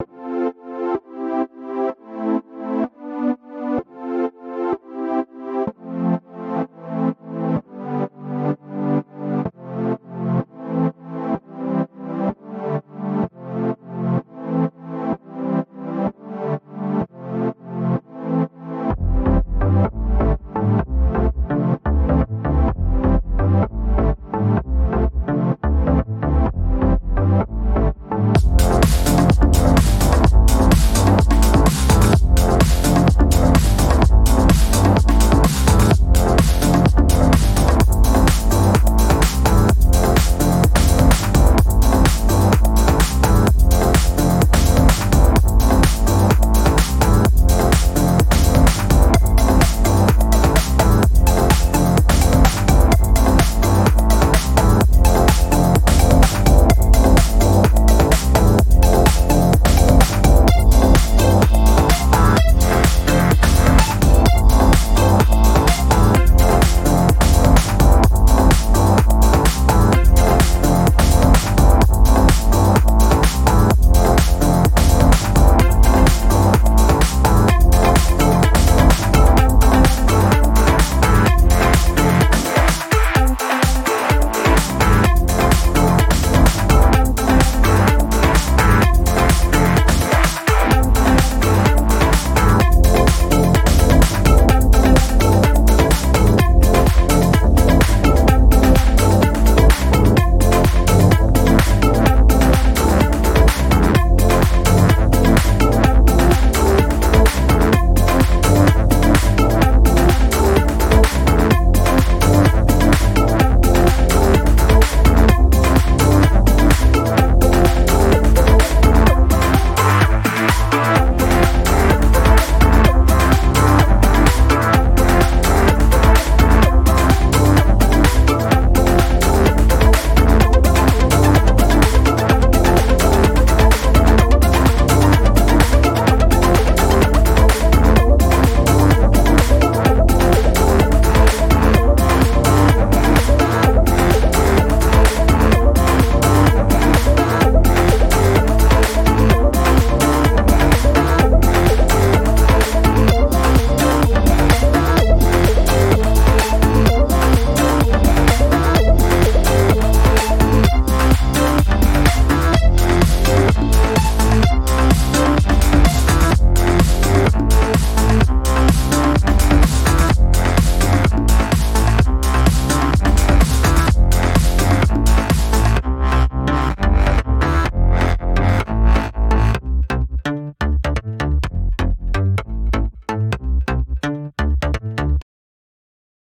you